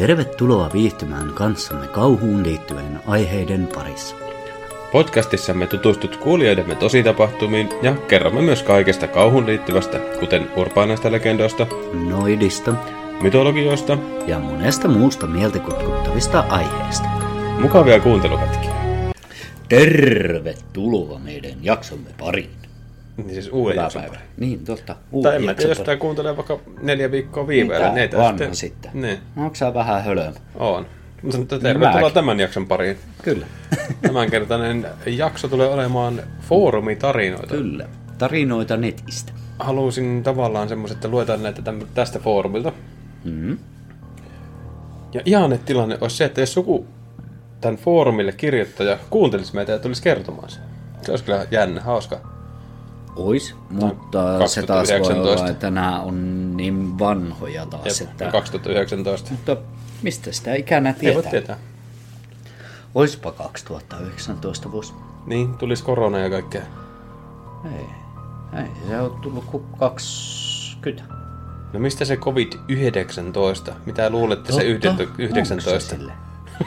Tervetuloa viihtymään kanssamme kauhuun liittyvien aiheiden parissa. Podcastissamme tutustut kuulijoidemme tositapahtumiin ja kerromme myös kaikesta kauhun liittyvästä, kuten urbaanaista legendoista, Noidista mytologioista, ja monesta muusta mieltä kutkuttavista aiheista. mukavia kuunteluhetkiä. Tervetuloa meidän jaksomme pariin. Niin siis uuden jakson pari. Niin, totta. Tai en mä tiedä, jos tämä kuuntelee vaikka neljä viikkoa viiveellä. Mitä? niin ei tää Vanha sitten. Niin, Onko sä vähän hölöm? on. Mutta tervetuloa Mäkin. tämän jakson pariin. Kyllä. Tämänkertainen jakso tulee olemaan foorumitarinoita. Kyllä. Tarinoita netistä. Halusin tavallaan semmoiset, että luetaan näitä tästä foorumilta. Mm. Ja ihanne tilanne olisi se, että jos joku tämän foorumille kirjoittaja kuuntelisi meitä ja tulisi kertomaan sen. Se olisi kyllä jännä, hauska. Ois, mutta se taas voi 2019. olla, että nämä on niin vanhoja taas, Jep, että... 2019. Mutta mistä sitä ikänä Ei voi tietää? tietää. Oispa 2019 vuosi. Niin, tulisi korona ja kaikkea. Ei, ei se on tullut kuin 20. No mistä se COVID-19? Mitä luulette se Totta, 19? onks se sille?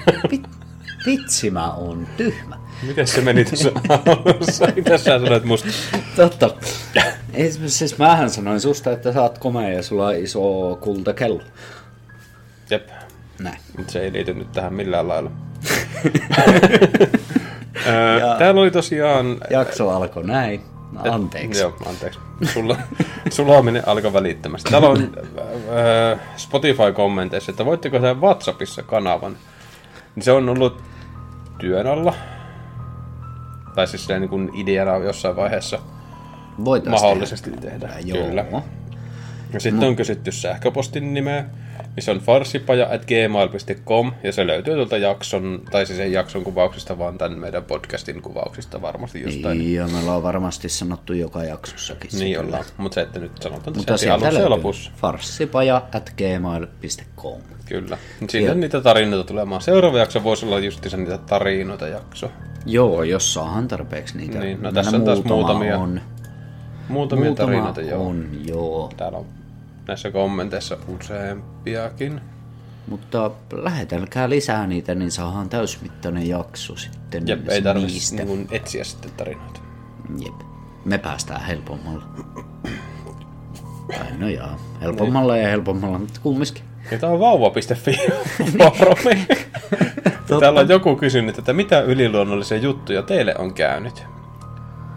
vitsi mä oon tyhmä. Miten se meni tuossa alussa? Mitä sä sanoit musta? Totta. Siis mähän sanoin susta, että sä oot komea ja sulla on iso kultakello. Jep. Näin. Mut se ei liity nyt tähän millään lailla. Öö, Täällä oli tosiaan... Jakso alkoi näin. No, anteeksi. Joo, anteeksi. Sulla, sulaaminen alkoi välittömästi. Täällä on äh, Spotify-kommenteissa, että voitteko tehdä WhatsAppissa kanavan. Se on ollut työn alla. Tai siis niin kuin ideana jossain vaiheessa Voitais mahdollisesti tehdä. tehdä. Joo. Kyllä. Ja sitten on kysytty sähköpostin nimeä, missä on farsipaja.gmail.com ja se löytyy tuolta jakson, tai siis ei jakson kuvauksista, vaan tämän meidän podcastin kuvauksista varmasti jostain. Niin, ja me ollaan varmasti sanottu joka jaksossakin. se niin ollaan, mutta se, että nyt sanotaan Mutta sieltä alussa ja lopussa. farssipaja at gmail.com. Kyllä. Siinä niitä tarinoita tulemaan. Seuraava jakso voisi olla justiinsa niitä tarinoita jakso. Joo, jos saahan tarpeeksi niitä. Niin, no tässä on taas muutamia On. Muutamia Muutama tarinoita, joo. on, joo. Täällä on näissä kommenteissa useampiakin. Mutta lähetelkää lisää niitä, niin saadaan täysmittainen jakso sitten Jep, ei tarvitse niin etsiä sitten tarinoita. Jep. Me päästään helpommalla. Tai no jaa, helpommalla ja helpommalla, mutta kumminkin. Ja tää on vauva.fi foorumi. Täällä on joku kysynyt, että mitä yliluonnollisia juttuja teille on käynyt.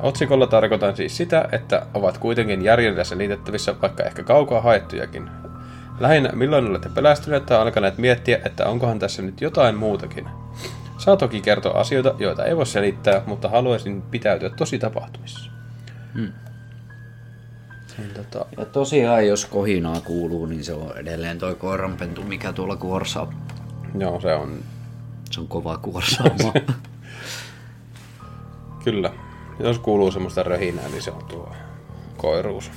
Otsikolla tarkoitan siis sitä, että ovat kuitenkin järjellä selitettävissä, vaikka ehkä kaukaa haettujakin. Lähinnä milloin olette pelästyneet tai alkaneet miettiä, että onkohan tässä nyt jotain muutakin. Saa toki kertoa asioita, joita ei voi selittää, mutta haluaisin pitäytyä tosi tapahtumissa. Hmm. Niin, tota, Ja tosiaan, jos kohinaa kuuluu, niin se on edelleen toi koiranpentu, mikä tuolla kuorsaa. joo, se on Se on kova kuorsaamaan. Kyllä. Jos kuuluu semmoista röhinää, niin se on tuo koiruus.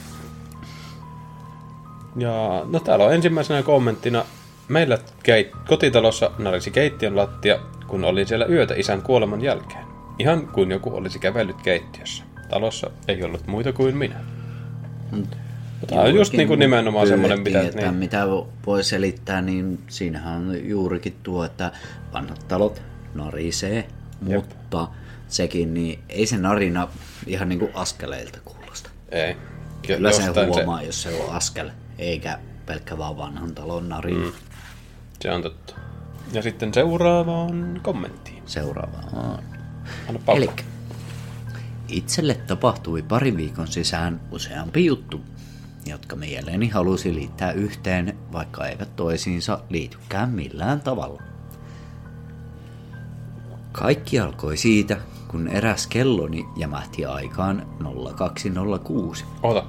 Ja no täällä on ensimmäisenä kommenttina. Meillä keit- kotitalossa narisi keittiön lattia, kun olin siellä yötä isän kuoleman jälkeen. Ihan kuin joku olisi kävellyt keittiössä. Talossa ei ollut muita kuin minä. Tämä on just niin kuin nimenomaan semmoinen, mitä... Että Niin, mitä voi selittää, niin siinähän on juurikin tuo, että vanhat talot narisee, mutta sekin, niin ei se narina ihan niin kuin askeleilta kuulosta. ei. Kyllä se huomaa, jos se on askel, eikä pelkkä vaan vanhan talon narina. Mm. Se on totta. Ja sitten seuraavaan kommenttiin. Seuraavaan. Anna pausa. Eli itselle tapahtui parin viikon sisään useampi juttu, jotka mieleeni halusi liittää yhteen, vaikka eivät toisiinsa liitykään millään tavalla. Kaikki alkoi siitä, kun eräs kelloni jämähti aikaan 0206. Ota.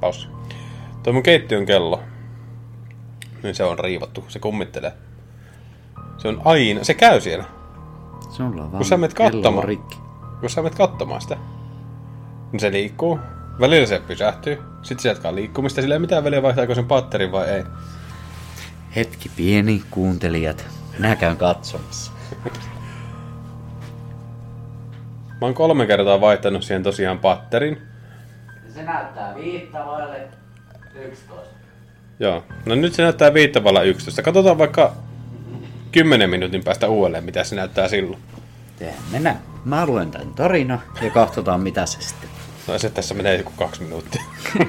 Paus. Tuo mun keittiön kello. Niin se on riivattu. Se kummittelee. Se on aina. Se käy siellä. Sulla on vaan Kun sä menet katsomaan. rikki. Kun sä menet katsomaan sitä. Niin se liikkuu. Välillä se pysähtyy. Sitten se jatkaa liikkumista. Sillä ei mitään väliä vaihtaako sen patterin vai ei. Hetki pieni, kuuntelijat. Minä käyn katsomassa. Mä oon kolme kertaa vaihtanut siihen tosiaan patterin. Se näyttää viittavaille 11. Joo. No nyt se näyttää viittavalla 11. Katsotaan vaikka kymmenen minuutin päästä uudelleen, mitä se näyttää silloin. Tehän mennään. Mä luen tämän tarina ja katsotaan mitä se sitten. No se tässä menee joku kaksi minuuttia.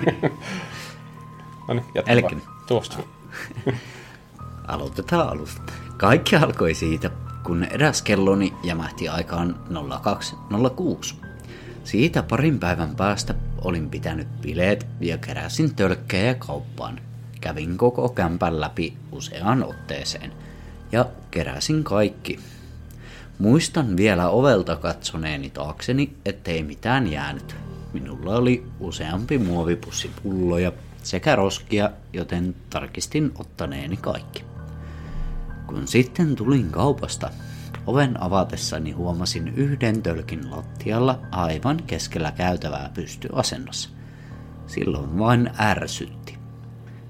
no niin. Tuosta. Aloitetaan alusta. Kaikki alkoi siitä, kun eräs kelloni jämähti aikaan 0206. Siitä parin päivän päästä olin pitänyt bileet ja keräsin tölkkejä kauppaan. Kävin koko kämpän läpi useaan otteeseen ja keräsin kaikki. Muistan vielä ovelta katsoneeni taakseni, ettei mitään jäänyt. Minulla oli useampi muovipussi pulloja sekä roskia, joten tarkistin ottaneeni kaikki. Kun sitten tulin kaupasta, oven avatessani huomasin yhden tölkin lattialla aivan keskellä käytävää pystyasennossa. Silloin vain ärsytti.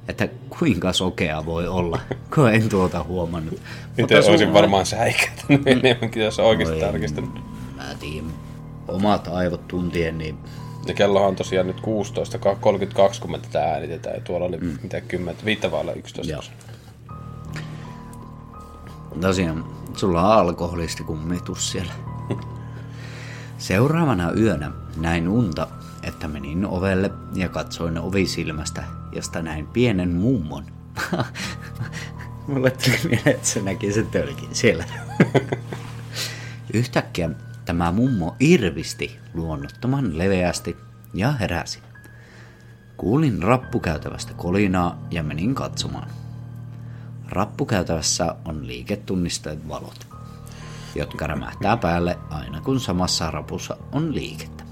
Että kuinka sokea voi olla, kun en tuota huomannut. Miten sun- olisin varmaan säikätänyt enemmänkin, jos oikeasti Oi, tarkistanut. Mä tiedän, omat aivot tuntien, niin Ja kellohan on tosiaan nyt 16.32, kun me tätä äänitetään. Ja tuolla oli mm. mitä 10, viittä vailla 11. Joo. Tosiaan, sulla on alkoholisti kummitus siellä. Seuraavana yönä näin unta, että menin ovelle ja katsoin ovisilmästä, josta näin pienen mummon. Mulle tuli mieleen, että se näki sen tölkin siellä. Yhtäkkiä tämä mummo irvisti luonnottoman leveästi ja heräsi. Kuulin rappukäytävästä kolinaa ja menin katsomaan. Rappukäytävässä on liiketunnisteet valot, jotka rämähtää päälle aina kun samassa rapussa on liikettä.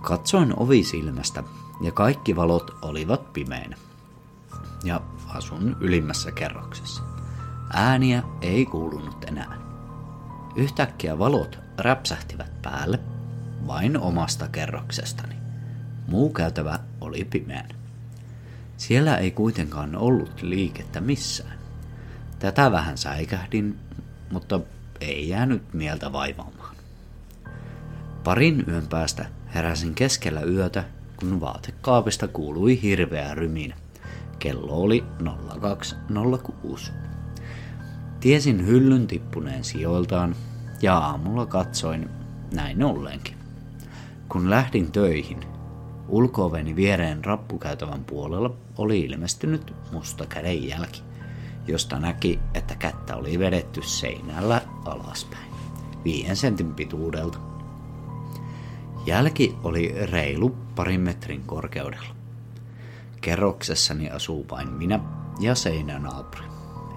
Katsoin ovisilmästä ja kaikki valot olivat pimeinä. Ja asun ylimmässä kerroksessa. Ääniä ei kuulunut enää. Yhtäkkiä valot räpsähtivät päälle vain omasta kerroksestani. Muu käytävä oli pimeän. Siellä ei kuitenkaan ollut liikettä missään. Tätä vähän säikähdin, mutta ei jäänyt mieltä vaivaamaan. Parin yön päästä heräsin keskellä yötä, kun vaatekaapista kuului hirveä ryminä. Kello oli 0206. Tiesin hyllyn tippuneen sijoiltaan ja aamulla katsoin näin olleenkin. Kun lähdin töihin, ulkooveni viereen rappukäytävän puolella oli ilmestynyt musta kädenjälki, josta näki, että kättä oli vedetty seinällä alaspäin, viiden sentin pituudelta. Jälki oli reilu parin metrin korkeudella. Kerroksessani asuu vain minä ja seinänaapuri,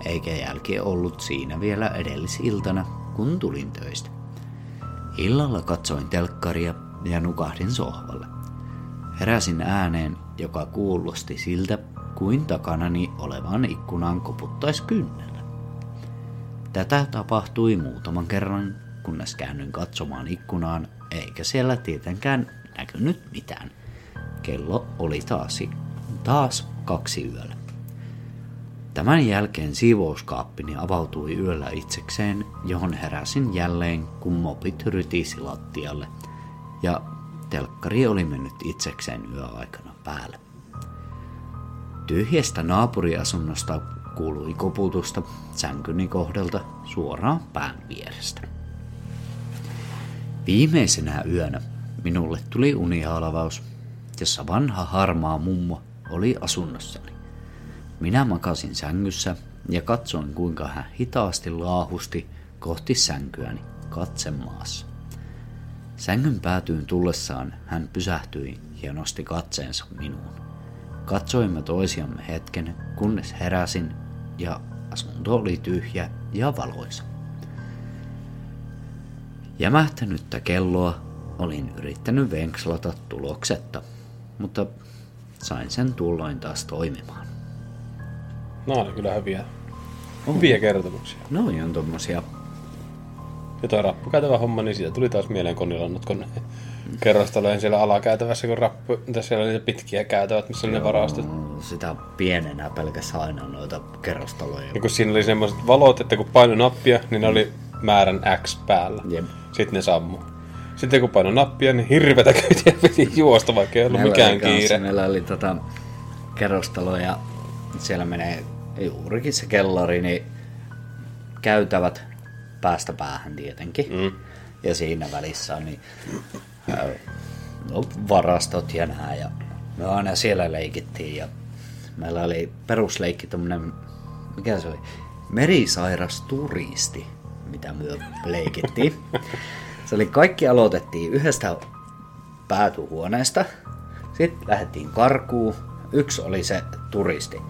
eikä jälki ollut siinä vielä edellisiltana, kun tulin töistä. Illalla katsoin telkkaria ja nukahdin sohvalle. Heräsin ääneen, joka kuulosti siltä, kuin takanani olevan ikkunaan koputtaisi kynnellä. Tätä tapahtui muutaman kerran, kunnes käännyin katsomaan ikkunaan, eikä siellä tietenkään näkynyt mitään. Kello oli taas, taas kaksi yöllä. Tämän jälkeen siivouskaappini avautui yöllä itsekseen, johon heräsin jälleen, kun mopit rytisi lattialle, ja telkkari oli mennyt itsekseen yöaikana päälle. Tyhjästä naapuriasunnosta kuului koputusta sänkyni kohdalta suoraan pään vierestä. Viimeisenä yönä minulle tuli unihalvaus, jossa vanha harmaa mummo oli asunnossani. Minä makasin sängyssä ja katsoin kuinka hän hitaasti laahusti kohti sänkyäni katsemaassa. Sängyn päätyyn tullessaan hän pysähtyi ja nosti katseensa minuun. Katsoimme toisiamme hetken, kunnes heräsin ja asunto oli tyhjä ja valoisa. Jämähtänyttä kelloa olin yrittänyt venkslata tuloksetta, mutta sain sen tuolloin taas toimimaan. No oli kyllä hyviä, hyviä kertomuksia. No on tommosia Ja toi rappukäytävä homma, niin siitä tuli taas mieleen konilannut, kun kerrostalojen siellä alakäytävässä, kun rappu, mitä siellä oli pitkiä käytävät, missä oli ne varastot. sitä pienenä pelkästään aina noita kerrostaloja. Ja kun siinä oli semmoiset valot, että kun paino nappia, niin ne oli määrän X päällä. Jep. Sitten ne sammu. Sitten kun paino nappia, niin hirvetä kyytiä piti juosta, vaikka ei ollut Meillä mikään oli kans- kiire. Meillä oli tota kerrostalo ja siellä menee juurikin se kellari, niin käytävät päästä päähän tietenkin. Mm. Ja siinä välissä on niin, ää, no, varastot ja nää. Ja me aina siellä leikittiin ja meillä oli perusleikki tämmönen, mikä se oli, merisairas turisti, mitä me leikittiin. Se oli kaikki aloitettiin yhdestä päätyhuoneesta, sitten lähdettiin karkuun. Yksi oli se turisti,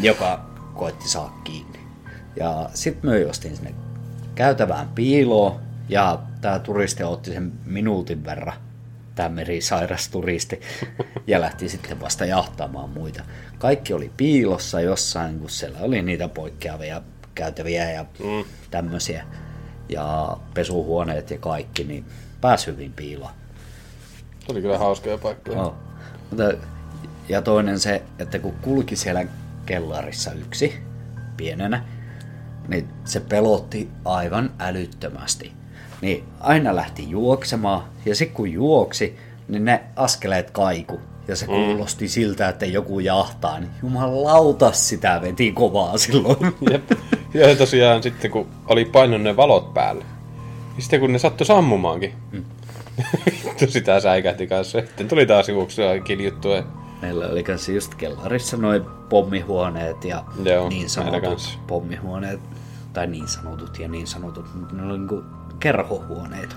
joka koitti saa kiinni. Ja sitten me juostiin sinne käytävään piiloon, ja tämä turisti otti sen minuutin verran, tämä merisairas turisti, ja lähti sitten vasta jahtaamaan muita. Kaikki oli piilossa jossain, kun siellä oli niitä poikkeavia käytäviä ja mm. tämmöisiä, ja pesuhuoneet ja kaikki, niin pääsi hyvin piiloon. Se oli kyllä hauskoja paikkoja. Joo. Mutta, ja toinen se, että kun kulki siellä kellarissa yksi, pienenä, niin se pelotti aivan älyttömästi. Niin aina lähti juoksemaan, ja sitten kun juoksi, niin ne askeleet kaiku. Ja se kuulosti siltä, että joku jahtaa, niin jumalauta sitä veti kovaa silloin. Jep. Ja tosiaan sitten kun oli painunut ne valot päälle, niin sitten kun ne sattui sammumaankin, mm. sitä säikähti kanssa. Sitten tuli taas juoksua kiljuttua. Meillä oli kanssa just kellarissa noin pommihuoneet ja Joo, niin sanotut pommihuoneet, tai niin sanotut ja niin sanotut, mutta ne oli niinku kerhohuoneita.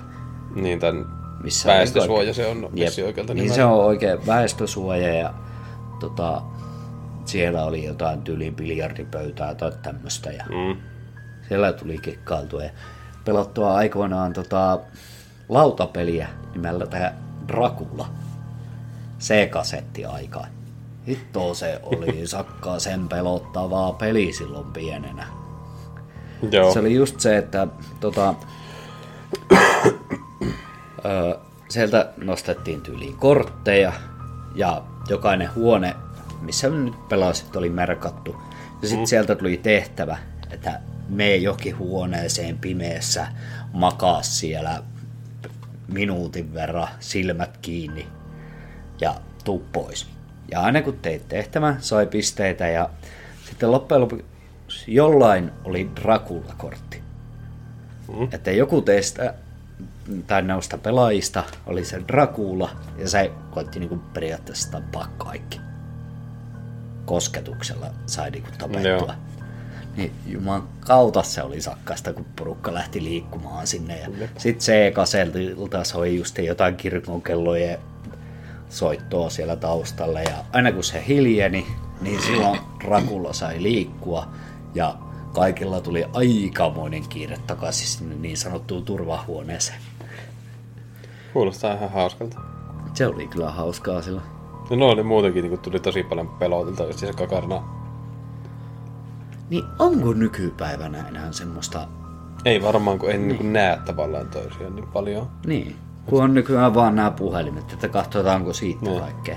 Niin, tämän Missä väestösuoja kaikki- se on Jep. oikealta Niin se on oikein väestösuoja ja tota, siellä oli jotain tyyliin biljardipöytää tai tämmöistä ja Mm. siellä tuli kikkailtua ja pelattua aikoinaan tota, lautapeliä nimellä tämä Dracula. C-kasetti aikaan. Hitto se oli sakkaa sen pelottavaa peli silloin pienenä. Joo. Se oli just se, että tota, ö, sieltä nostettiin tyyliin kortteja ja jokainen huone, missä nyt pelasit, oli merkattu. Ja sitten mm. sieltä tuli tehtävä, että mene jokin huoneeseen pimeässä, makaa siellä minuutin verran, silmät kiinni ja tuu pois. Ja aina kun teit tehtävän, sai pisteitä ja sitten loppujen lopuksi jollain oli Dracula-kortti. Mm. Että joku teistä tai noista pelaajista oli se Dracula ja se koitti niinku periaatteessa tappaa kaikki. Kosketuksella sai niinku tapettua. Joo. Niin juman kautta se oli sakkaista, kun porukka lähti liikkumaan sinne. Ja Jep. sit se kaseltilta soi just jotain kirkonkellojen soittoa siellä taustalla. Ja aina kun se hiljeni, niin silloin Dracula sai liikkua. Ja kaikilla tuli aikamoinen kiire takaisin sinne niin sanottuun turvahuoneeseen. Kuulostaa ihan hauskalta. Se oli kyllä hauskaa silloin. No, no oli muutenkin, niin tuli tosi paljon pelotilta, just se kakarna. Niin onko nykypäivänä enää semmoista... Ei varmaan, kun ei niin. niin näe tavallaan toisiaan niin paljon. Niin, kun on nykyään vaan nämä puhelimet, että katsotaanko siitä Niin. kaikkea.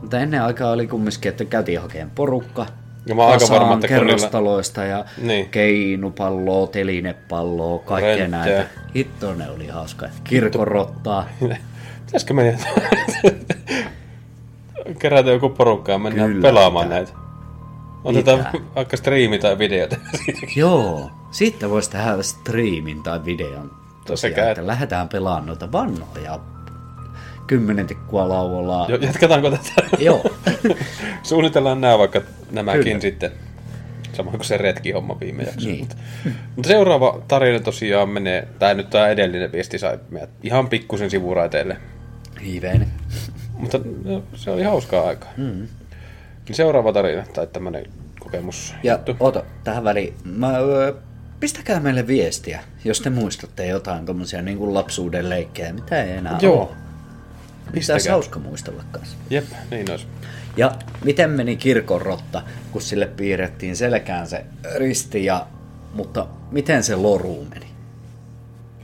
Mutta ennen aikaa oli kumminkin, että käytiin hakemaan porukka. Ja mä aika varma, että kerrostaloista ja Niin. keinupalloa, telinepalloa, kaikkea Rönttejä. näitä. Hitto ne oli hauska. Kirkorottaa. Pitäisikö meidän kerätä joku porukka ja mennään Kyllä, pelaamaan näitä? Otetaan vaikka striimi tai videota. Joo, siitä voisi tehdä striimin tai videon. Tosiaan, Sekä- että lähdetään pelaamaan noita vannoja. Kymmenen tikkua lauollaan. Jo, jatketaanko tätä? Joo. Suunnitellaan nämä vaikka nämäkin Kyllä. sitten. Sama kuin se retkihomma viime jaksossa. Niin. Mutta, mutta seuraava tarina tosiaan menee, tai nyt tämä edellinen viesti sai meidät ihan pikkusen sivuraiteille. Hiiveinen. Mutta no, se oli hauskaa aikaa. Mm. Seuraava tarina, tai tämmöinen kokemus. Ja ota, tähän väliin, mä, ö, pistäkää meille viestiä, jos te muistatte jotain tommosia niin kuin lapsuuden leikkejä, mitä ei enää Joo. ole. Pitäisi hauska muistella kanssa. Jep, niin olisi. Ja miten meni kirkon rotta, kun sille piirrettiin selkään se risti, ja, mutta miten se loru meni?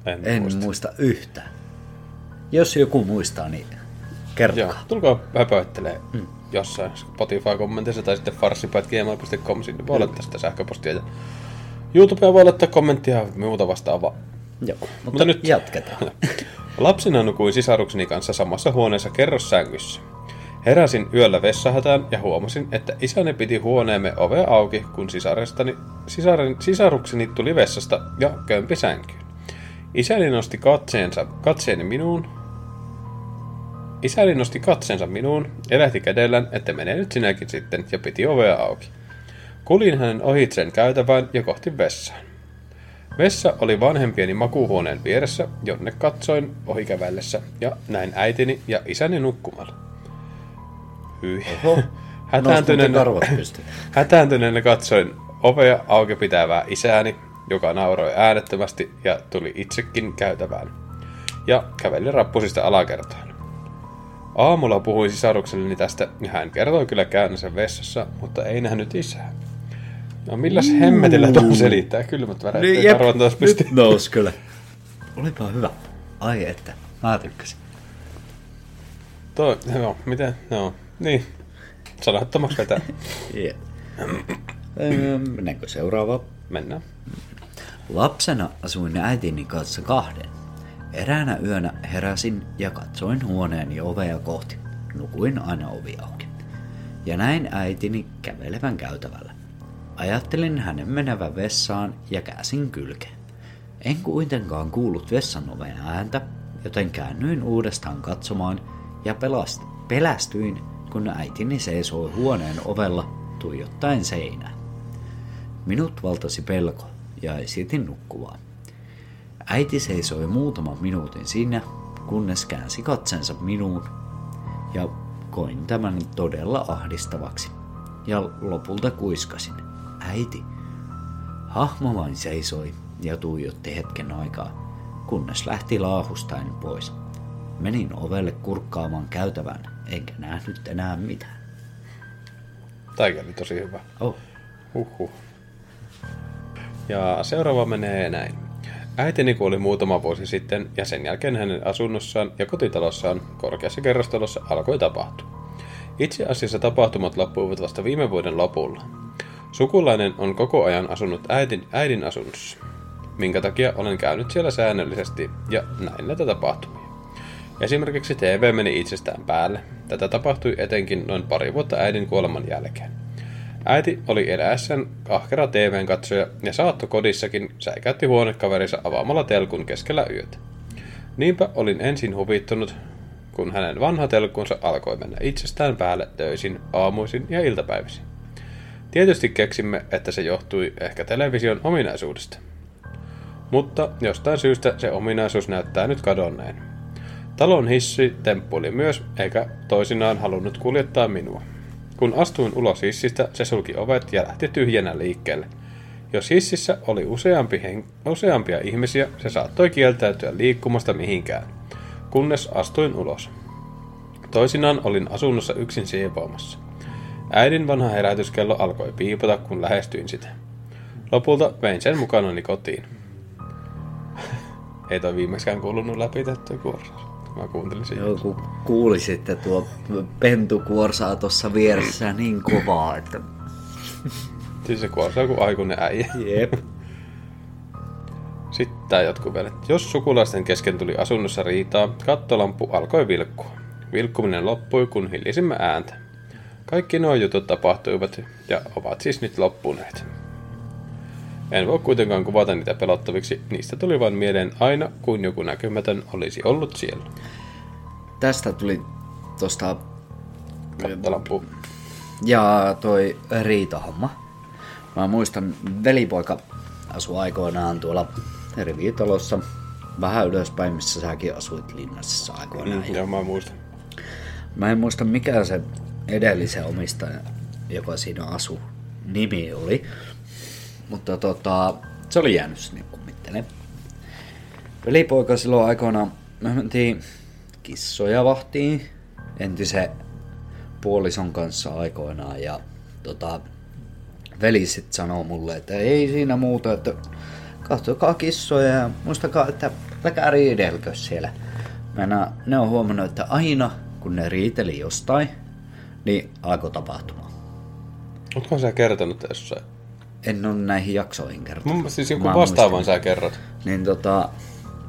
En, En muista. muista. yhtään. Jos joku muistaa, niin kertokaa. Joo, tulkaa höpöittelee mm. jossain Spotify-kommentissa tai sitten farsipätgmail.com, sinne voi laittaa sitä sähköpostia. Ja YouTubea voi laittaa kommenttia ja muuta vastaavaa. Joo, mutta, Mutta nyt- jatketaan. Lapsena nukuin sisarukseni kanssa samassa huoneessa kerrossängyssä. Heräsin yöllä vessahätään ja huomasin, että isäni piti huoneemme ovea auki, kun sisarestani, sisaren, sisarukseni tuli vessasta ja kömpi sänkyyn. Isäni nosti katseensa, katseeni minuun. Isäni nosti katseensa minuun, elähti kädellään, että menee nyt sinäkin sitten, ja piti ovea auki. Kulin hänen ohitseen käytävään ja kohti vessaan. Vessa oli vanhempieni makuuhuoneen vieressä, jonne katsoin ohikävällessä, ja näin äitini ja isäni nukkumalla. Hyi. Hätääntyneenä, hätääntyneenä katsoin ovea auki pitävää isääni, joka nauroi äänettömästi ja tuli itsekin käytävään. Ja käveli rappusista alakertaan. Aamulla puhuin sisarukselleni tästä, ja hän kertoi kyllä käynnänsä vessassa, mutta ei nähnyt isää. No milläs hemmetillä tuon selittää? Kylmät väreet. Niin, jep, nyt nousi kyllä. Olipa hyvä. Ai että, mä tykkäsin. Toi, joo, miten, joo, niin. Sanattomaksi vetää. yeah. Mennäänkö seuraava? Mennään. Lapsena asuin äitini kanssa kahden. Eräänä yönä heräsin ja katsoin huoneeni ovea kohti. Nukuin aina ovi auki. Ja näin äitini kävelevän käytävällä. Ajattelin hänen menevän vessaan ja käsin kylkeen. En kuitenkaan kuullut vessan oven ääntä, joten käännyin uudestaan katsomaan ja pelast, pelästyin, kun äitini seisoi huoneen ovella tuijottaen seinään. Minut valtasi pelko ja esitin nukkuvaa. Äiti seisoi muutaman minuutin siinä, kunnes käänsi katsensa minuun ja koin tämän todella ahdistavaksi. Ja lopulta kuiskasin. Äiti. Hahmo vain seisoi ja tuijotti hetken aikaa, kunnes lähti laahustain pois. Menin ovelle kurkkaamaan käytävän, enkä nähnyt enää mitään. Tämä kävi tosi hyvä. Oh. Huhhuh. Ja seuraava menee näin. Äitini kuoli muutama vuosi sitten ja sen jälkeen hänen asunnossaan ja kotitalossaan korkeassa kerrostalossa alkoi tapahtua. Itse asiassa tapahtumat loppuivat vasta viime vuoden lopulla. Sukulainen on koko ajan asunut äidin, äidin asunnossa, minkä takia olen käynyt siellä säännöllisesti ja näin näitä tapahtumia. Esimerkiksi TV meni itsestään päälle. Tätä tapahtui etenkin noin pari vuotta äidin kuoleman jälkeen. Äiti oli eläessään ahkera TVn katsoja ja saatto kodissakin säikäytti huonekaverinsa avaamalla telkun keskellä yötä. Niinpä olin ensin huvittunut, kun hänen vanha telkkunsa alkoi mennä itsestään päälle töisin, aamuisin ja iltapäivisin. Tietysti keksimme, että se johtui ehkä television ominaisuudesta. Mutta jostain syystä se ominaisuus näyttää nyt kadonneen. Talon hissi temppuili myös, eikä toisinaan halunnut kuljettaa minua. Kun astuin ulos hissistä, se sulki ovet ja lähti tyhjänä liikkeelle. Jos hississä oli useampi hen- useampia ihmisiä, se saattoi kieltäytyä liikkumasta mihinkään, kunnes astuin ulos. Toisinaan olin asunnossa yksin siivoamassa. Äidin vanha herätyskello alkoi piipata, kun lähestyin sitä. Lopulta vein sen mukanani kotiin. Ei toi viimeiskään kuulunut läpi tätä kuorsaus. Mä kuuntelin sen. Joo, kun kuulisitte tuo pentu kuorsaa tuossa vieressä niin kovaa, että... Siis se kuorsaa kuin aikuinen äijä. Jep. Sitten tää jatkuu vielä. Jos sukulaisten kesken tuli asunnossa riitaa, kattolampu alkoi vilkkua. Vilkkuminen loppui, kun hiljisimme ääntä. Kaikki nuo jutut tapahtuivat ja ovat siis nyt loppuneet. En voi kuitenkaan kuvata niitä pelottaviksi, niistä tuli vain mieleen aina, kun joku näkymätön olisi ollut siellä. Tästä tuli tosta... Kattolampu. Ja toi riitahomma. Mä muistan, velipoika asui aikoinaan tuolla rivitalossa vähän ylöspäin, missä säkin asuit linnassa aikoinaan. Mm, joo, mä muistan. Mä en muista mikä se edellisen omistaja, joka siinä asu, nimi oli. Mutta tota, se oli jäänyt sinne kummittele. Velipoika silloin aikoinaan, me mentiin kissoja vahtiin entisen puolison kanssa aikoinaan ja tota, veli sitten sanoo mulle, että ei siinä muuta, että katsokaa kissoja ja muistakaa, että älkää riidelkö siellä. Mä ne on huomannut, että aina kun ne riiteli jostain, niin alkoi tapahtumaan. Oletko sä kertonut jossain? En ole näihin jaksoihin kertonut. Mun, siis jonkun vastaavan sä kerrot. Niin tota...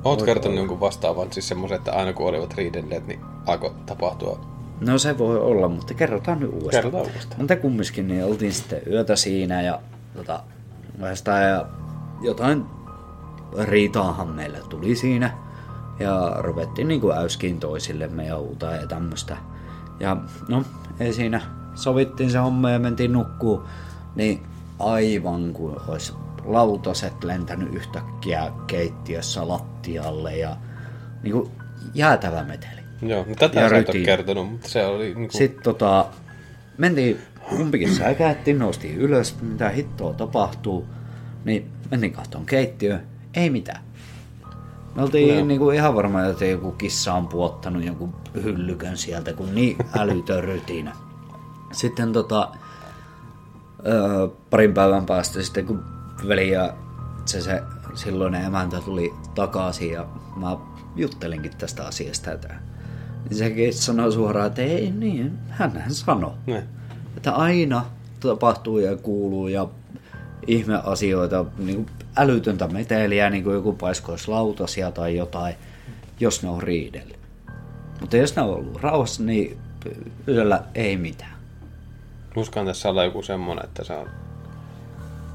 Oot kertonut jonkun vastaavan, siis semmoisen, että aina kun olivat riidelleet, niin alkoi tapahtua No se voi olla, mutta kerrotaan nyt uudestaan. Kerrotaan uudestaan. Mutta kumminkin niin oltiin sitten yötä siinä ja tota, vastaan ja jotain riitaahan meille tuli siinä. Ja ruvettiin niinku äyskiin toisillemme ja uuta ja tämmöstä. Ja no, ei siinä. Sovittiin se homma ja mentiin nukkuu. Niin aivan kuin olisi lautaset lentänyt yhtäkkiä keittiössä lattialle ja niinku jäätävä meteli. Joo, no tätä Ja sä et ole kertonut, mutta se oli niinku... Sitten tota, mentiin, kumpikin säikähtiin, noustiin ylös, mitä hittoa tapahtuu. Niin mentiin kahtoon keittiöön, ei mitään. Me oltiin Joo. niinku ihan varma, että joku kissa on puottanut jonkun hyllykön sieltä, kun niin älytön rytinä. Sitten tota, öö, parin päivän päästä sitten kun veli ja se, se silloinen emäntä tuli takaisin ja mä juttelinkin tästä asiasta. Että, niin sekin sanoi suoraan, että ei niin, hänhän sanoi. Ne. Että aina tapahtuu ja kuuluu ja ihmeasioita, niin kuin älytöntä meteliä, niin kuin joku paiskoisi lautasia tai jotain, jos ne on riidellyt. Mutta jos ne on ollut rauhassa, niin yöllä ei mitään. Uskaan tässä olla joku semmonen, että se on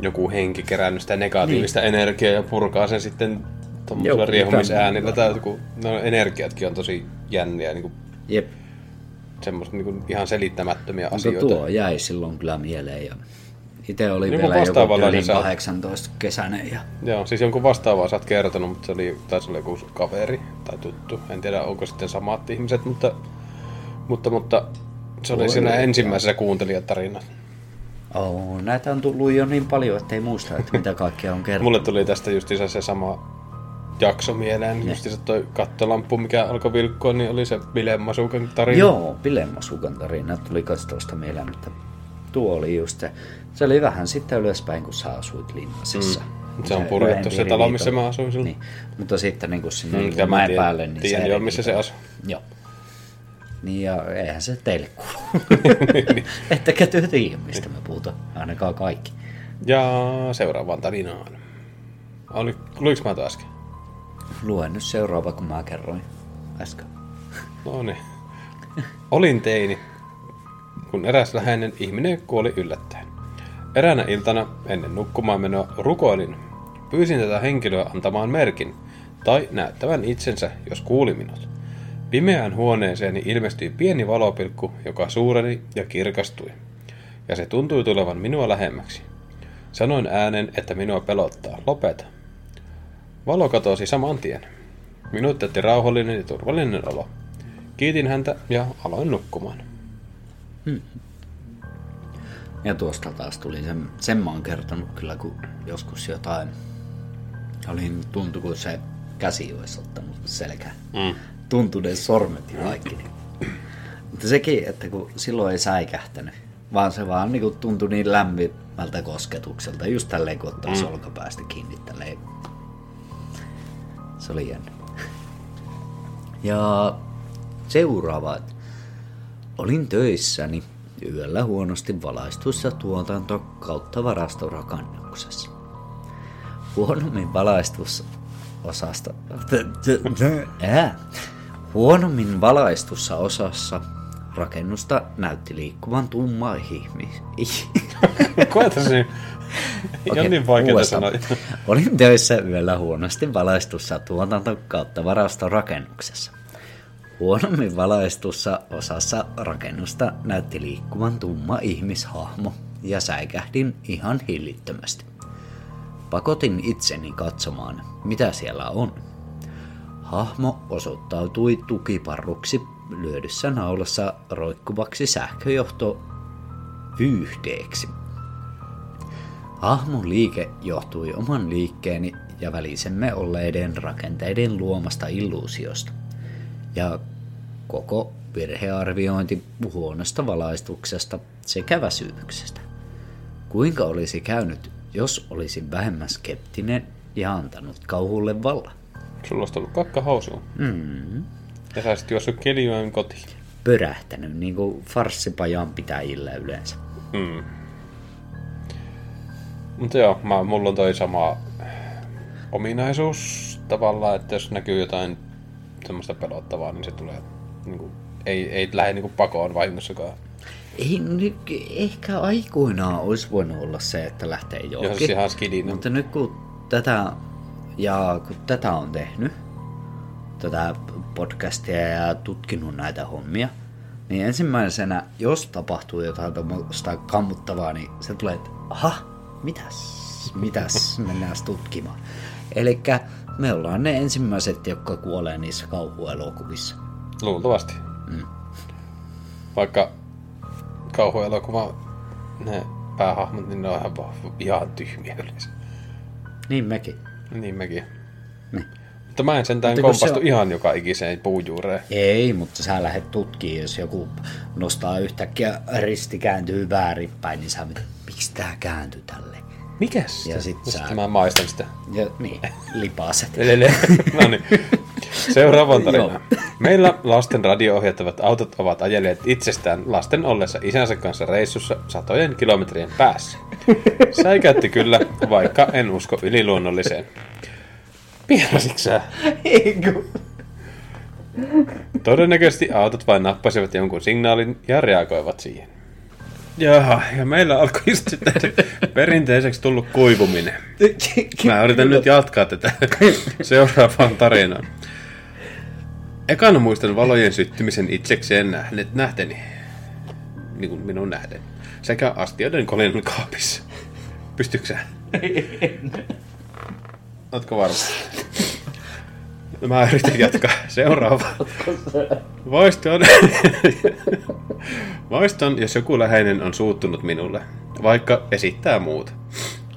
joku henki kerännyt sitä negatiivista niin. energiaa ja purkaa sen sitten tuommoisella Joku riehumisäänillä. Tai joku, no energiatkin on tosi jänniä, niin kuin, Jep, semmoista niin kuin ihan selittämättömiä mutta asioita. tuo jäi silloin kyllä mieleen. Ja itse oli Joku vielä joku sä oot. 18 kesäinen ja Joo, siis jonkun vastaavaa sä oot kertonut, mutta se oli, taisi olla joku kaveri tai tuttu. En tiedä, onko sitten samat ihmiset, mutta, mutta, mutta se oli Voi siinä olla. ensimmäisessä kuuntelijatarinassa. oh, näitä on tullut jo niin paljon, että ei muista, että mitä kaikkea on kertonut. Mulle tuli tästä justiinsa se sama jakso mieleen. Justiinsa toi kattolamppu, mikä alkoi vilkkua, niin oli se Bilemasukan tarina. Joo, Pilemmasukan tarina tuli kans tuosta mieleen, mutta tuo oli just se. Se oli vähän sitten ylöspäin, kun sä asuit Linnasissa. Mm. Se on purettu se talo, missä mä asuin silloin. Niin. Mutta sitten niin kun sinne Mm, mä mäen tiedän- päälle, niin tiedän jo, missä se asuu. Joo. Niin ja eihän se teille kuulu. Ettekä te tiedä, mistä me puhutaan. Ainakaan kaikki. Ja seuraavaan tarinaan. Oli, luiks mä tuon äsken? Luen nyt seuraava, kun mä kerroin äsken. No niin. Olin teini, kun eräs läheinen ihminen kuoli yllättäen. Eräänä iltana ennen nukkumaan menoa rukoilin. Pyysin tätä henkilöä antamaan merkin tai näyttävän itsensä, jos kuuli minut. Pimeään huoneeseeni ilmestyi pieni valopilkku, joka suureni ja kirkastui. Ja se tuntui tulevan minua lähemmäksi. Sanoin äänen, että minua pelottaa. Lopeta. Valo katosi saman tien. Minut jätti rauhallinen ja turvallinen olo. Kiitin häntä ja aloin nukkumaan. Ja tuosta taas tuli sen, sen mä oon kertonut kyllä, kun joskus jotain olin, tuntui kun se käsi olisi ottanut selkään. Mm. Tuntui ne sormet ja kaikki. Niin. Mutta sekin, että kun silloin ei säikähtänyt, vaan se vaan niin tuntui niin lämpimältä kosketukselta, just tälleen kun ottaa mm. olkapäästä kiinni tälleen. Se oli jännä. Ja seuraavat. Olin töissäni yöllä huonosti valaistussa tuotanto kautta varastorakennuksessa. Huonommin valaistussa osasta... Ää. Huonommin valaistussa osassa rakennusta näytti liikkuvan tumma ihmis. Koeta se. Okei, ole niin vaikeaa sanoa. Olin töissä yöllä huonosti valaistussa tuotanto kautta varastorakennuksessa. Huonommin valaistussa osassa rakennusta näytti liikkuvan tumma ihmishahmo ja säikähdin ihan hillittömästi. Pakotin itseni katsomaan, mitä siellä on. Hahmo osoittautui tukiparruksi lyödyssä naulassa roikkuvaksi sähköjohto vyyhteeksi. Hahmon liike johtui oman liikkeeni ja välisemme olleiden rakenteiden luomasta illuusiosta. Ja koko virhearviointi huonosta valaistuksesta sekä väsymyksestä. Kuinka olisi käynyt, jos olisin vähemmän skeptinen ja antanut kauhulle valla? Sulla olisi ollut kakka housua. Mm. Ja sä olisit juossut Kelijoen kotiin. Pörähtänyt niin kuin farssipajan pitäjillä yleensä. Mm. Mutta joo, mä, mulla on toi sama ominaisuus tavallaan, että jos näkyy jotain semmoista pelottavaa, niin se tulee niin kuin ei, ei lähde niinku pakoon vahingossakaan. Ei nyt, ehkä aikoinaan olisi voinut olla se, että lähtee Jos johonkin. ihan skidinen. Mutta nyt kun tätä, ja kun tätä on tehnyt, tätä podcastia ja tutkinut näitä hommia, niin ensimmäisenä, jos tapahtuu jotain tuommoista kammuttavaa, niin se tulee, että aha, mitäs, mitäs, mennään tutkimaan. Eli me ollaan ne ensimmäiset, jotka kuolee niissä kauhuelokuvissa. Luultavasti. Mm. Vaikka kauhuelokuva, ne päähahmot, niin ne on ihan, ihan tyhmiä yleensä. Niin mekin. Niin mekin. Niin. Mutta mä en sentään Mutta kompastu on- ihan joka ikiseen puujuureen. Ei, mutta sä lähdet tutkimaan, jos joku nostaa yhtäkkiä risti kääntyy väärinpäin, niin sä mietit, miksi tää kääntyy tälle? Mikäs? Ja sit sä- Sitten mä maistan sitä. Ja niin, lipaset. No niin. Seuraavaan tarinaan. Joo. Meillä lasten radio-ohjattavat autot ovat ajelleet itsestään lasten ollessa isänsä kanssa reissussa satojen kilometrien päässä. Säikäytti kyllä, vaikka en usko yliluonnolliseen. Pienasitko sä? Eikö? Todennäköisesti autot vain nappasivat jonkun signaalin ja reagoivat siihen. Jaha, ja meillä alkoi just sitten perinteiseksi tullut kuivuminen. Mä yritän nyt jatkaa tätä seuraavaan tarinaan. Ekana muistan valojen syttymisen itsekseen nähneet nähteni. Niin kuin minun nähden. Sekä astioiden kolinnan kaapissa. Pystytkö sä? Ootko varma? No mä yritän jatkaa. Seuraava. Vaiston. Vaiston, jos joku läheinen on suuttunut minulle, vaikka esittää muuta.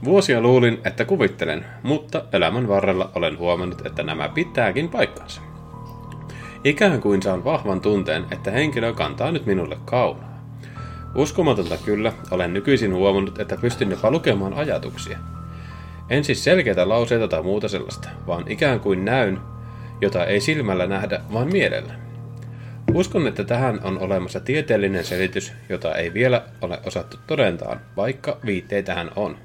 Vuosia luulin, että kuvittelen, mutta elämän varrella olen huomannut, että nämä pitääkin paikkansa. Ikään kuin saan vahvan tunteen, että henkilö kantaa nyt minulle kaunaa. Uskomatonta kyllä, olen nykyisin huomannut, että pystyn jopa lukemaan ajatuksia. En siis selkeitä lauseita tai muuta sellaista, vaan ikään kuin näyn, jota ei silmällä nähdä, vaan mielellä. Uskon, että tähän on olemassa tieteellinen selitys, jota ei vielä ole osattu todentaa, vaikka viitteitähän on.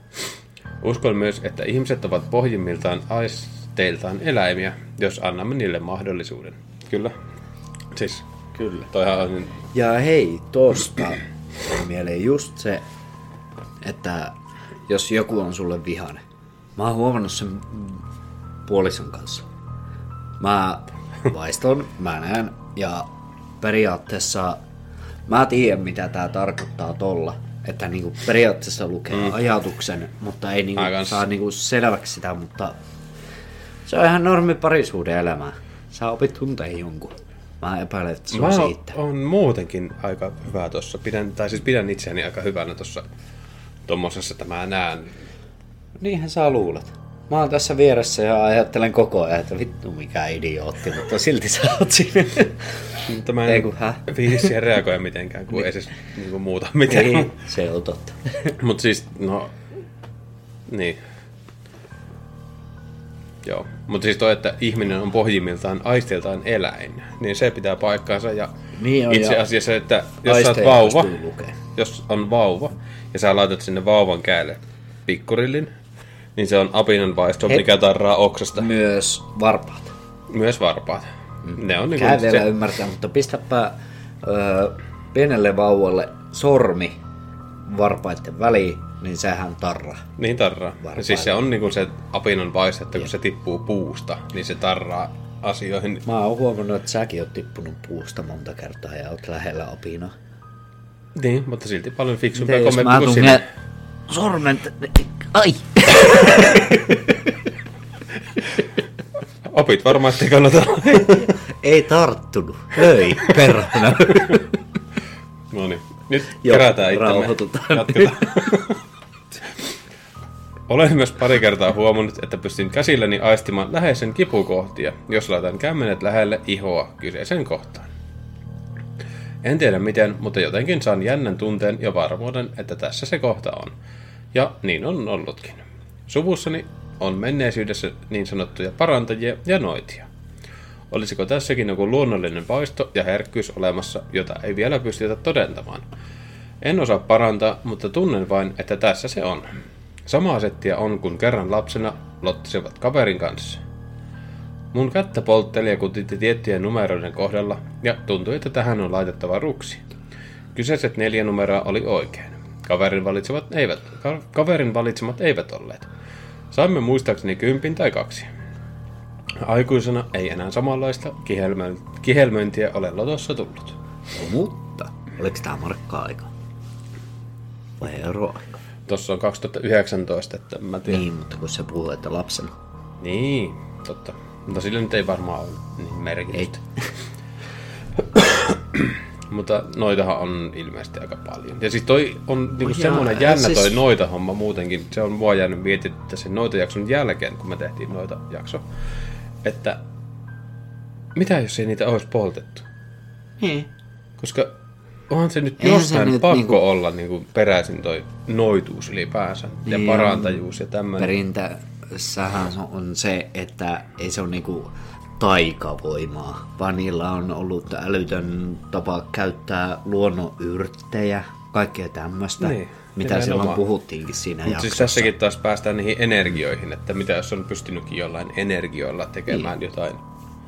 Uskon myös, että ihmiset ovat pohjimmiltaan aisteiltaan eläimiä, jos annamme niille mahdollisuuden. Kyllä. Siis, Kyllä. toihan on... Ja hei, tosta mieleen just se, että jos joku on sulle vihane. Mä oon huomannut sen puolison kanssa. Mä vaiston, mä näen ja periaatteessa mä tiedän mitä tää tarkoittaa tolla. Että niinku periaatteessa lukee mm. ajatuksen, mutta ei niinku Mä kans. saa niinku selväksi sitä, mutta se on ihan normi parisuuden elämää. Sä opit tuntee jonkun. Mä epäilen, että se on Mä siitä. on muutenkin aika hyvä tossa. Pidän, tai siis pidän itseäni aika hyvänä tossa tommosessa, että mä näen. Niinhän sä luulet. Mä oon tässä vieressä ja ajattelen koko ajan, että vittu mikä idiootti, mutta silti sä oot siinä. Mutta mä Ei en kun, häh? viihdi siihen reagoida mitenkään, kun ei siis niinku muuta mitään. Ei, se on totta. Mutta siis, no, niin. Joo, mutta siis toi, että ihminen on pohjimmiltaan aisteiltaan eläin, niin se pitää paikkaansa. Ja Niin on, itse asiassa, että jos sä oot vauva, jos on vauva, ja sä laitat sinne vauvan käälle pikkurillin, niin se on apinan vaisto, Hei. mikä tarraa oksasta. Myös varpaat. Myös varpaat. Ne on niinku Käy vielä se, ymmärtää, mutta pistäpä öö, pienelle vauvalle sormi varpaiden väliin, niin sehän tarraa. niin tarraa. Varpaille. Siis se on niinku se apinan vaisto, että kun se tippuu puusta, niin se tarraa asioihin. Mä oon huomannut, että säkin oot tippunut puusta monta kertaa ja oot lähellä opinaa. Niin, mutta silti paljon kommentteja mä kuin sinä. sormen... t- Ai! Opit varmaan, että ei kannata. Ei tarttunut. Ei, perhana. no niin, nyt Joo, kerätään itsemme. Olen myös pari kertaa huomannut, että pystyn käsilläni aistimaan läheisen kipukohtia, jos laitan kämmenet lähelle ihoa kyseisen kohtaan. En tiedä miten, mutta jotenkin saan jännän tunteen ja varmuuden, että tässä se kohta on. Ja niin on ollutkin. Suvussani on menneisyydessä niin sanottuja parantajia ja noitia. Olisiko tässäkin joku luonnollinen vaisto ja herkkyys olemassa, jota ei vielä pystytä todentamaan? En osaa parantaa, mutta tunnen vain, että tässä se on. Samaa settiä on, kun kerran lapsena lottisivat kaverin kanssa. Mun kättä poltteli ja kutitti tiettyjen numeroiden kohdalla, ja tuntui, että tähän on laitettava ruksi. Kyseiset neljä numeroa oli oikein. Kaverin valitsemat eivät, ka- kaverin valitsemat eivät olleet. Saimme muistaakseni kympin tai kaksi. Aikuisena ei enää samanlaista kihelmö- kihelmöintiä ole lotossa tullut. No, mutta, oliko tämä markka-aika? Vai euroaika? Tossa on 2019, että mä tiedän. Niin, mutta kun se puhuu, että lapsena. Niin, totta. Mutta sillä nyt ei varmaan ole niin merkitystä. Mutta noitahan on ilmeisesti aika paljon. Ja siis toi on niinku Jaa, semmoinen jännä siis- toi noita homma muutenkin. Se on mua jäänyt mietittää sen noita jakson jälkeen, kun me tehtiin noita jakso. Että mitä jos ei niitä olisi poltettu? Niin. Koska onhan se nyt Eihän se jostain nyt pakko niinku- olla niinku peräisin toi noituus ylipäänsä. Ja Niin, parantajuus ja tämmöinen. Perintässähän on se, että ei se ole niinku taikavoimaa, vaan niillä on ollut älytön tapa käyttää luonnonyrttejä, kaikkea tämmöistä, Niin, mitä nimenomaan. silloin puhuttiinkin siinä Mutta jaksossa. siis tässäkin taas päästään niihin energioihin, että mitä jos on pystynytkin jollain energioilla tekemään Niin. jotain.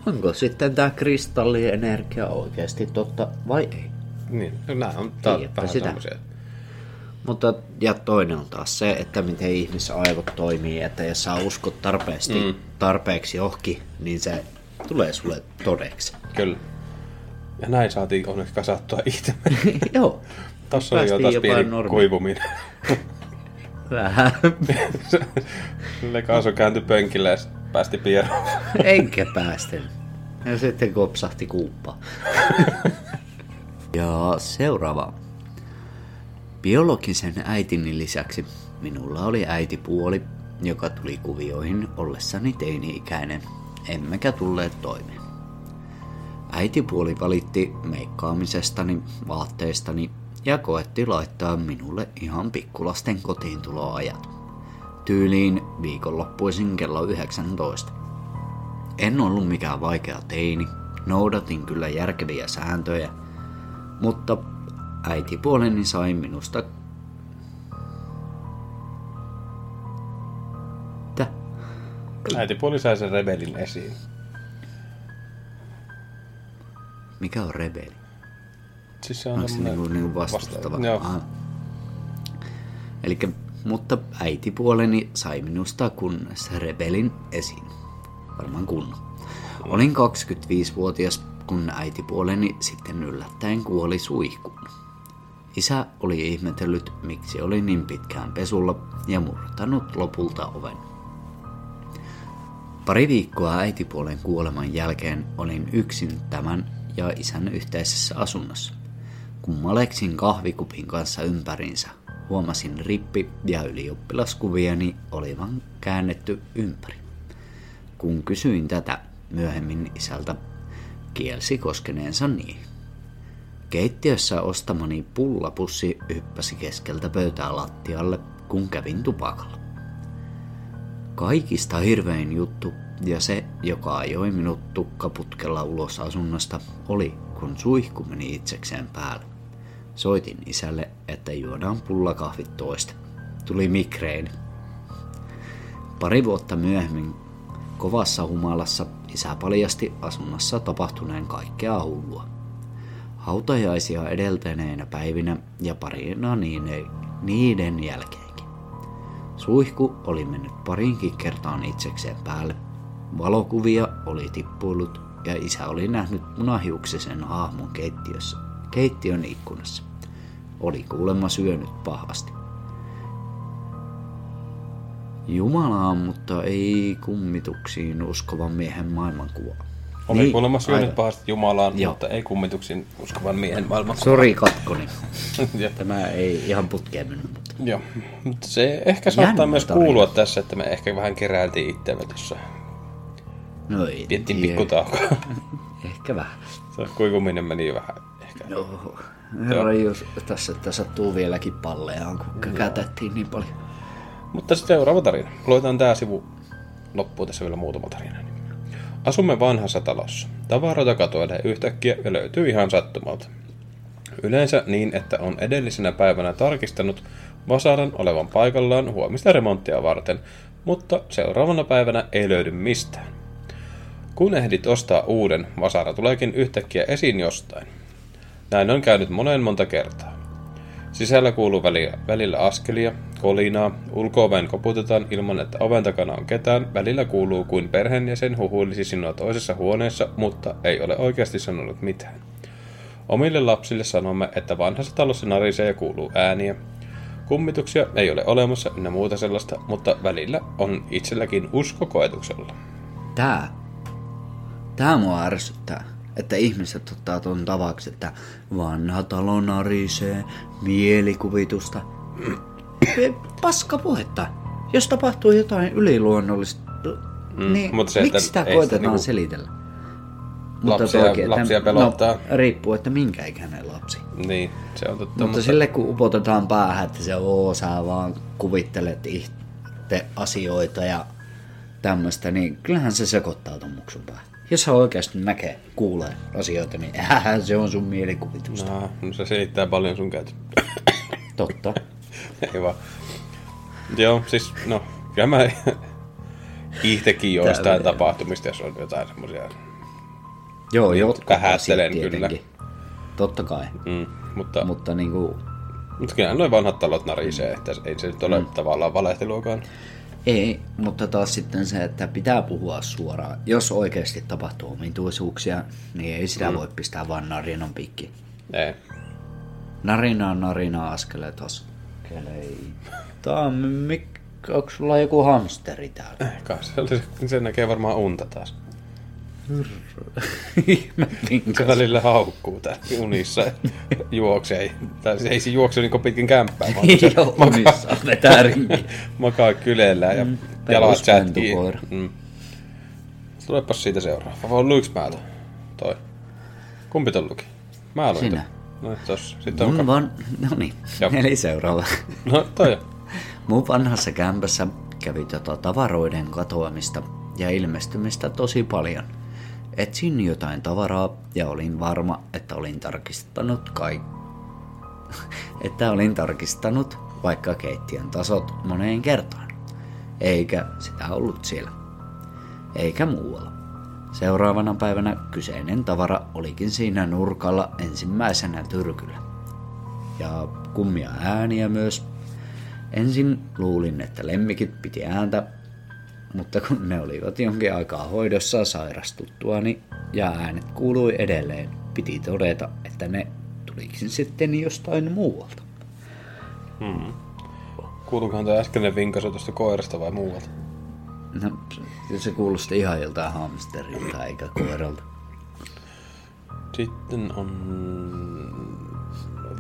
Onko sitten tämä kristallienergia oikeasti totta vai ei? Niin, no nämä on Tiedäpä vähän sitä. Mutta ja toinen on taas se, että miten ihmisaivot toimii, että jos sä uskot tarpeeksi, mm. tarpeeksi johonkin, niin se tulee sulle todeksi. Kyllä. Ja näin saatiin onneksi kasattua itse. Joo. Tossa oli jo taas pieni normi- kuivuminen. Vähän. Sille kaasu kääntyi pönkille ja päästi pieroon. Enkä päästin. Ja sitten kopsahti kuuppa. ja seuraava. Biologisen äitini lisäksi minulla oli äitipuoli, joka tuli kuvioihin ollessani teini-ikäinen, emmekä tulleet toimeen. Äitipuoli valitti meikkaamisestani, vaatteistani ja koetti laittaa minulle ihan pikkulasten kotiintuloajat. Tyyliin viikonloppuisin kello 19. En ollut mikään vaikea teini, noudatin kyllä järkeviä sääntöjä, mutta äitipuoleni sai minusta... Äitipuoli sai sen rebelin esiin. Mikä on rebeli? Siis se on Onko se niinku, niinku vastustava? vasta- Joo. Aha. Elikkä, mutta äitipuoleni sai minusta kunnes rebelin esiin. Varmaan kunnon. Olin 25-vuotias, kun äitipuoleni sitten yllättäen kuoli suihkuun. Isä oli ihmetellyt, miksi oli niin pitkään pesulla ja murtanut lopulta oven. Pari viikkoa äitipuolen kuoleman jälkeen olin yksin tämän ja isän yhteisessä asunnossa. Kun maleksin kahvikupin kanssa ympärinsä, huomasin rippi- ja ylioppilaskuviani olivan käännetty ympäri. Kun kysyin tätä myöhemmin isältä, kielsi koskeneensa niihin. Keittiössä ostamani pullapussi hyppäsi keskeltä pöytää lattialle, kun kävin tupakalla. Kaikista hirvein juttu ja se, joka ajoi minut tukkaputkella ulos asunnosta, oli, kun suihku meni itsekseen päälle. Soitin isälle, että juodaan pullakahvit toista. Tuli mikreeni. Pari vuotta myöhemmin kovassa humalassa isä paljasti asunnossa tapahtuneen kaikkea hullua. Hautajaisia edeltäneinä päivinä ja parina niiden, niiden jälkeenkin. Suihku oli mennyt parinkin kertaan itsekseen päälle. Valokuvia oli tippuillut ja isä oli nähnyt munahiuksisen hahmon keittiössä, keittiön ikkunassa. Oli kuulemma syönyt pahasti. Jumalaan, mutta ei kummituksiin uskovan miehen maailmankuva. Oli niin, kuulemma syönyt aivan. pahasti Jumalaan, Joo. mutta ei kummituksiin uskovan miehen maailman. Sori katkoni. Ja- Tämä ei ihan putkeen mennyt, mutta... Joo, mutta se ehkä saattaa Jännä myös tarina. kuulua tässä, että me ehkä vähän keräiltiin itseämme tuossa. No ei Piettiin pikkutaukoa. Ehkä vähän. Se kuivuminen meni vähän ehkä. Joo. Herra jos tässä että sattuu vieläkin palleaan, kun käkätettiin niin paljon. Mutta sitten seuraava tarina. Luetaan tämä sivu loppuun tässä vielä muutama tarina. Asumme vanhassa talossa. Tavaroita katoilee yhtäkkiä ja löytyy ihan sattumalta. Yleensä niin, että on edellisenä päivänä tarkistanut vasaran olevan paikallaan huomista remonttia varten, mutta seuraavana päivänä ei löydy mistään. Kun ehdit ostaa uuden, vasara tuleekin yhtäkkiä esiin jostain. Näin on käynyt monen monta kertaa. Sisällä kuuluu välillä, välillä askelia, kolinaa, ulkooven koputetaan ilman, että oven takana on ketään, välillä kuuluu kuin perheenjäsen huhuilisi sinua toisessa huoneessa, mutta ei ole oikeasti sanonut mitään. Omille lapsille sanomme, että vanhassa talossa narisee ja kuuluu ääniä. Kummituksia ei ole olemassa ynnä muuta sellaista, mutta välillä on itselläkin usko koetuksella. Tää. Tää mua ärsyttää. Että ihmiset ottaa ton tavaksi, että vanha talo narisee, mielikuvitusta. Paska puhetta. Jos tapahtuu jotain yliluonnollista, mm, niin mutta se, miksi sitä koitetaan niinku... selitellä? Mutta lapsia, toki, lapsia pelottaa. No, riippuu, että minkä ikäinen lapsi. Niin, se on totta. Mutta, mutta... sille kun upotetaan päähän, että se oo, sä vaan kuvittelet itse asioita ja tämmöistä, niin kyllähän se sekoittaa ton muksun päähän. Jos hän oikeasti näkee, kuulee asioita, niin äh, se on sun mielikuvitusta. No, no se selittää paljon sun käytö. Totta. Ei vaan. Joo, siis no, kyllä mä itsekin joistain tapahtumista, jos on jotain semmoisia Joo, jotkut vähättelen kyllä. Totta kai. Mm, mutta, mutta niin kuin... mutta kyllä noin vanhat talot narisee, että ei se nyt ole mm. tavallaan valehteluakaan. Ei, mutta taas sitten se, että pitää puhua suoraan. Jos oikeasti tapahtuu omituisuuksia, niin ei sitä mm. voi pistää vaan narinan pikki. Ei. Narina on narina askeleet askeleita. Mik, onko sulla joku hamsteri täällä? Ehkä, se, se näkee varmaan unta taas. Se välillä haukkuu täällä unissa juoksee. Tai se ei se juokse niin pitkin kämppää, vaan se Joo, makaa, vetää makaa kyleellä ja mm, jalat sätkii. Mm. Tulepas siitä seuraava. Vai luiks mä Toi. Kumpi ton luki? Mä aloin. Sinä. No, tossa. Sitten Mun on... van... No niin, eli seuraava. no, toi Mun vanhassa kämpässä kävi tota tavaroiden katoamista ja ilmestymistä tosi paljon – Etsin jotain tavaraa ja olin varma, että olin tarkistanut kai... että olin tarkistanut vaikka keittiön tasot moneen kertaan. Eikä sitä ollut siellä. Eikä muualla. Seuraavana päivänä kyseinen tavara olikin siinä nurkalla ensimmäisenä tyrkyllä. Ja kummia ääniä myös. Ensin luulin, että lemmikit piti ääntä, mutta kun ne olivat jonkin aikaa hoidossa sairastuttuani ja äänet kuului edelleen, piti todeta, että ne tulikin sitten jostain muualta. Hmm. Kuuluukohan tuo äskeinen vinkasu tuosta koirasta vai muualta? No, se kuulosti ihan joltain hamsterilta eikä koiralta. Sitten on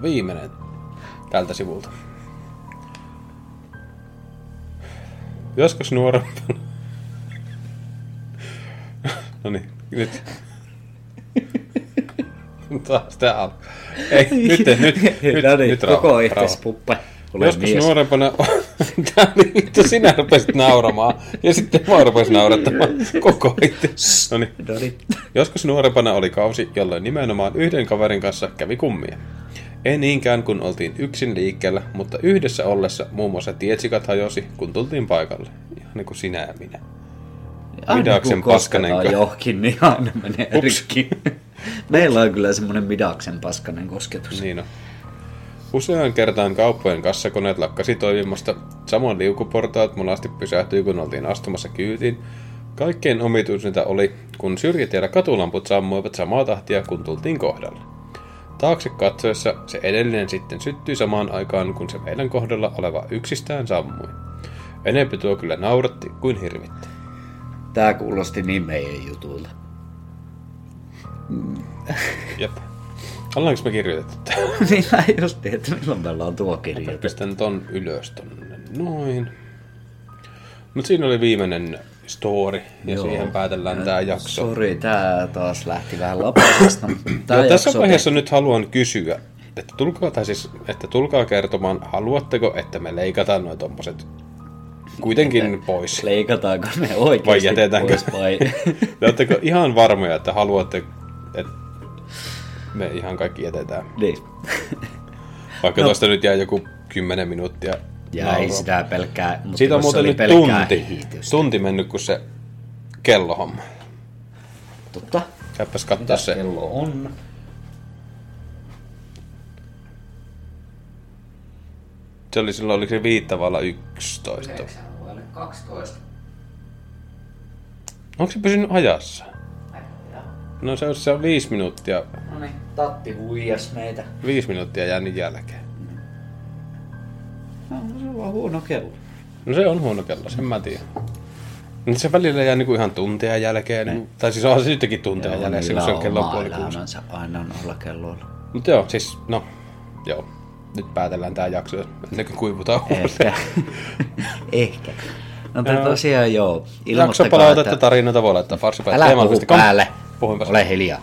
viimeinen tältä sivulta. Joskus nuorempana... no niin, nyt. Taas tää on. Ei, nyt, nyt, nyt, no niin, nyt koko itses puppe. Joskus mies. nuorempana, tää oli, sinä rupesit nauramaan, ja sitten mä rupesin naurattamaan koko itse. No niin. no niin. Joskus nuorempana oli kausi, jolloin nimenomaan yhden kaverin kanssa kävi kummia. Ei niinkään, kun oltiin yksin liikkeellä, mutta yhdessä ollessa muun muassa tietsikat hajosi, kun tultiin paikalle. Ihan niin kuin sinä ja minä. Midaksen paskanen. johonkin, niin aina menee Ups. rikki. Meillä on kyllä semmoinen Midaksen paskanen kosketus. Niin on. Useaan kertaan kauppojen kassakoneet lakkasi toimimasta, samoin liukuportaat monasti pysähtyi, kun oltiin astumassa kyytiin. Kaikkein omituisinta oli, kun syrjätiellä katulamput sammuivat samaa tahtia, kun tultiin kohdalle. Taakse katsoessa se edellinen sitten syttyi samaan aikaan, kun se meidän kohdalla oleva yksistään sammui. Enempi tuo kyllä nauratti kuin hirvitti. Tää kuulosti niin meidän jutulta. Jep. Ollaanko me kirjoitettu tää? niin mä just että milloin meillä on tuo kirjoitettu. Pistän ton ylös tonne. Noin. Mut siinä oli viimeinen story, ja Joo. siihen päätellään tämä jakso. Sori, tämä taas lähti vähän lapasesta. Tässä vaiheessa nyt haluan kysyä, että tulkaa, tai siis, että tulkaa kertomaan, haluatteko, että me leikataan noin tommoset kuitenkin että pois? Leikataanko ne oikeasti vai jätetäänkö? pois vai? Oletteko ihan varmoja, että haluatte, että me ihan kaikki jätetään? Niin. Vaikka no. tuosta nyt jää joku 10 minuuttia ja no, ei sitä pelkkää, mutta Siitä on muuten nyt tunti, tunti mennyt, kun se kellohomma. Totta. Käypäs katsoa se. kello on? Se oli silloin, oliko se viittavalla 11. 12. Onko se pysynyt ajassa? No se on, se on viisi minuuttia, No niin, Tatti huijas meitä. viisi minuuttia jäänyt jälkeen. No, se on vaan huono kello. No se on huono kello, sen mä tiedän. Mutta se välillä jää niinku ihan tunteja jälkeen. Niin. Tai siis onhan se nytkin tunteja Joo, jälkeen, kun se on kello puoli kuusi. aina noilla kelloilla. Mutta joo, siis no, joo. Nyt päätellään tää jakso, ennen kuin kuivutaan Ehkä. Ehkä. No te tosiaan joo. Jakso Ilmoittakaa, palautetta, että... tarinoita voi laittaa farsipäin. Älä puhu päälle. Puhuinpas. Ole hiljaa.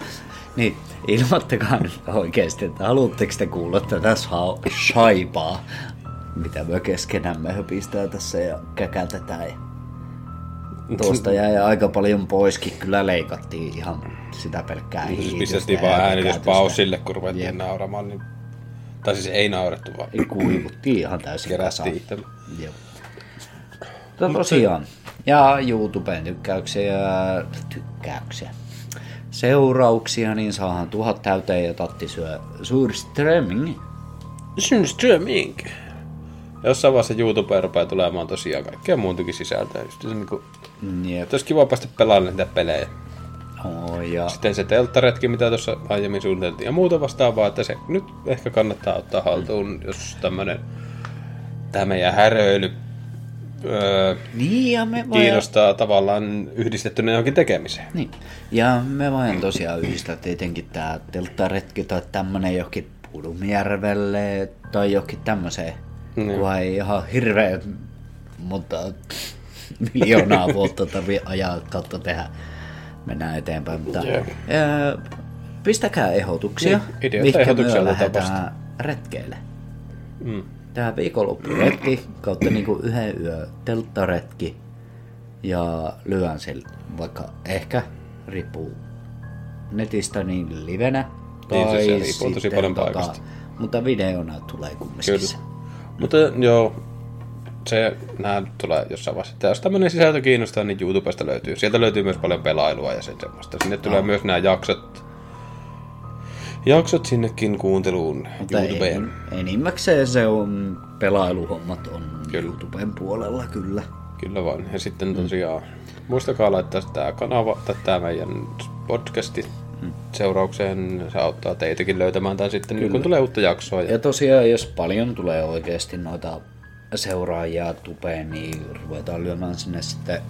Niin, ilmoittakaa nyt oikeasti, että haluatteko te kuulla tätä sa- shaipaa, mitä me keskenämme höpistää tässä ja käkätetään. Ja tuosta jäi aika paljon poiskin, kyllä leikattiin ihan sitä pelkkää Siis hiitystä pistettiin vaan äänityspausille, kun ruvettiin Jep. nauramaan. Niin... Tai siis ei naurettu, vaan kuivuttiin ihan täysin kasaan. kerättiin itse. Joo. Mutta tosiaan. Ja YouTuben tykkäyksiä ja tykkäyksiä. Seurauksia, niin saahan tuhat täyteen ja Tatti syö suurströmming. Synströming. Jossain vaiheessa YouTubeen rupeaa tulemaan tosiaan kaikkea muutakin sisältöä. Just se niinku... Jep. Että olisi kiva päästä pelaamaan niitä pelejä. Oh, ja Sitten se telttaretki, mitä tuossa aiemmin suunniteltiin ja muuta vastaavaa, että se nyt ehkä kannattaa ottaa haltuun, jos tämmönen tämä meidän häröily öö, niin, ja me kiinnostaa tavallaan yhdistettynä johonkin tekemiseen. Niin. Ja me vain tosiaan yhdistää tietenkin tää telttaretki tai tämmönen johonkin Pudumjärvelle tai johonkin tämmöiseen. Niin. Niin. Kun ei ihan hirveä mutta miljoonaa vuotta tarvii ajaa kautta tehdä. Mennään eteenpäin. Mutta, Jep. ää, pistäkää ehdotuksia, Niin, mihinkä ehdotuksia me lähdetään retkeille. Mm. Tää viikonloppuretki kautta niinku yhden yö telttaretki ja lyön sen vaikka ehkä riippuu netistä niin livenä Niin, tai se- se riippuu tosi paljon tota, paikasta. Mutta videona tulee kumminkin Kyllä. se. Mutta joo, se nämä tulee jossain vaiheessa. Jos tämmöinen sisältö kiinnostaa, niin YouTubesta löytyy. Sieltä löytyy myös paljon pelailua ja sen semmoista. Sinne tulee myös nämä jaksot, jaksot sinnekin kuunteluun Mutta YouTubeen. en, enimmäkseen se on pelailuhommat on Kyllä. YouTuben puolella kyllä. Kyllä vaan. Ja sitten tosiaan, muistakaa laittaa tämä kanava tai tämä meidän podcasti seuraukseen. Se auttaa teitäkin löytämään tai sitten kun tulee uutta jaksoa. Ja Ja tosiaan, jos paljon tulee oikeasti noita seuraajia tupeen, niin ruvetaan lyömään sinne sitten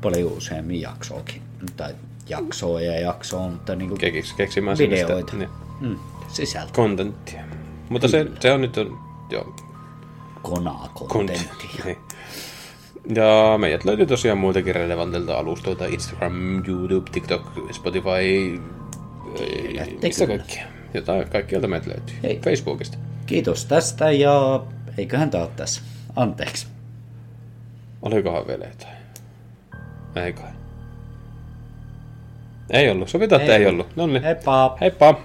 paljon useammin jaksoakin. Tai jaksoa ja jaksoa, mutta niinku kekiks, keksimään sinne videoita. Sitä, niin, mm, sisältö. kontenttia. Mutta se, se on nyt, joo, Konaa kontenttia. Niin. Ja meidät löytyy tosiaan muitakin relevantilta alustoilta. Instagram, YouTube, TikTok, Spotify, mistä kyllä. kaikkia. Jotain, kaikkialta meitä löytyy. Hei. Facebookista. Kiitos tästä ja eiköhän tää ole tässä. Anteeksi. Olikohan vielä jotain? Ei kai. Ei ollut. Sovitaan, että Ei ei ollut. ollut. No niin. Heippa! Heippa!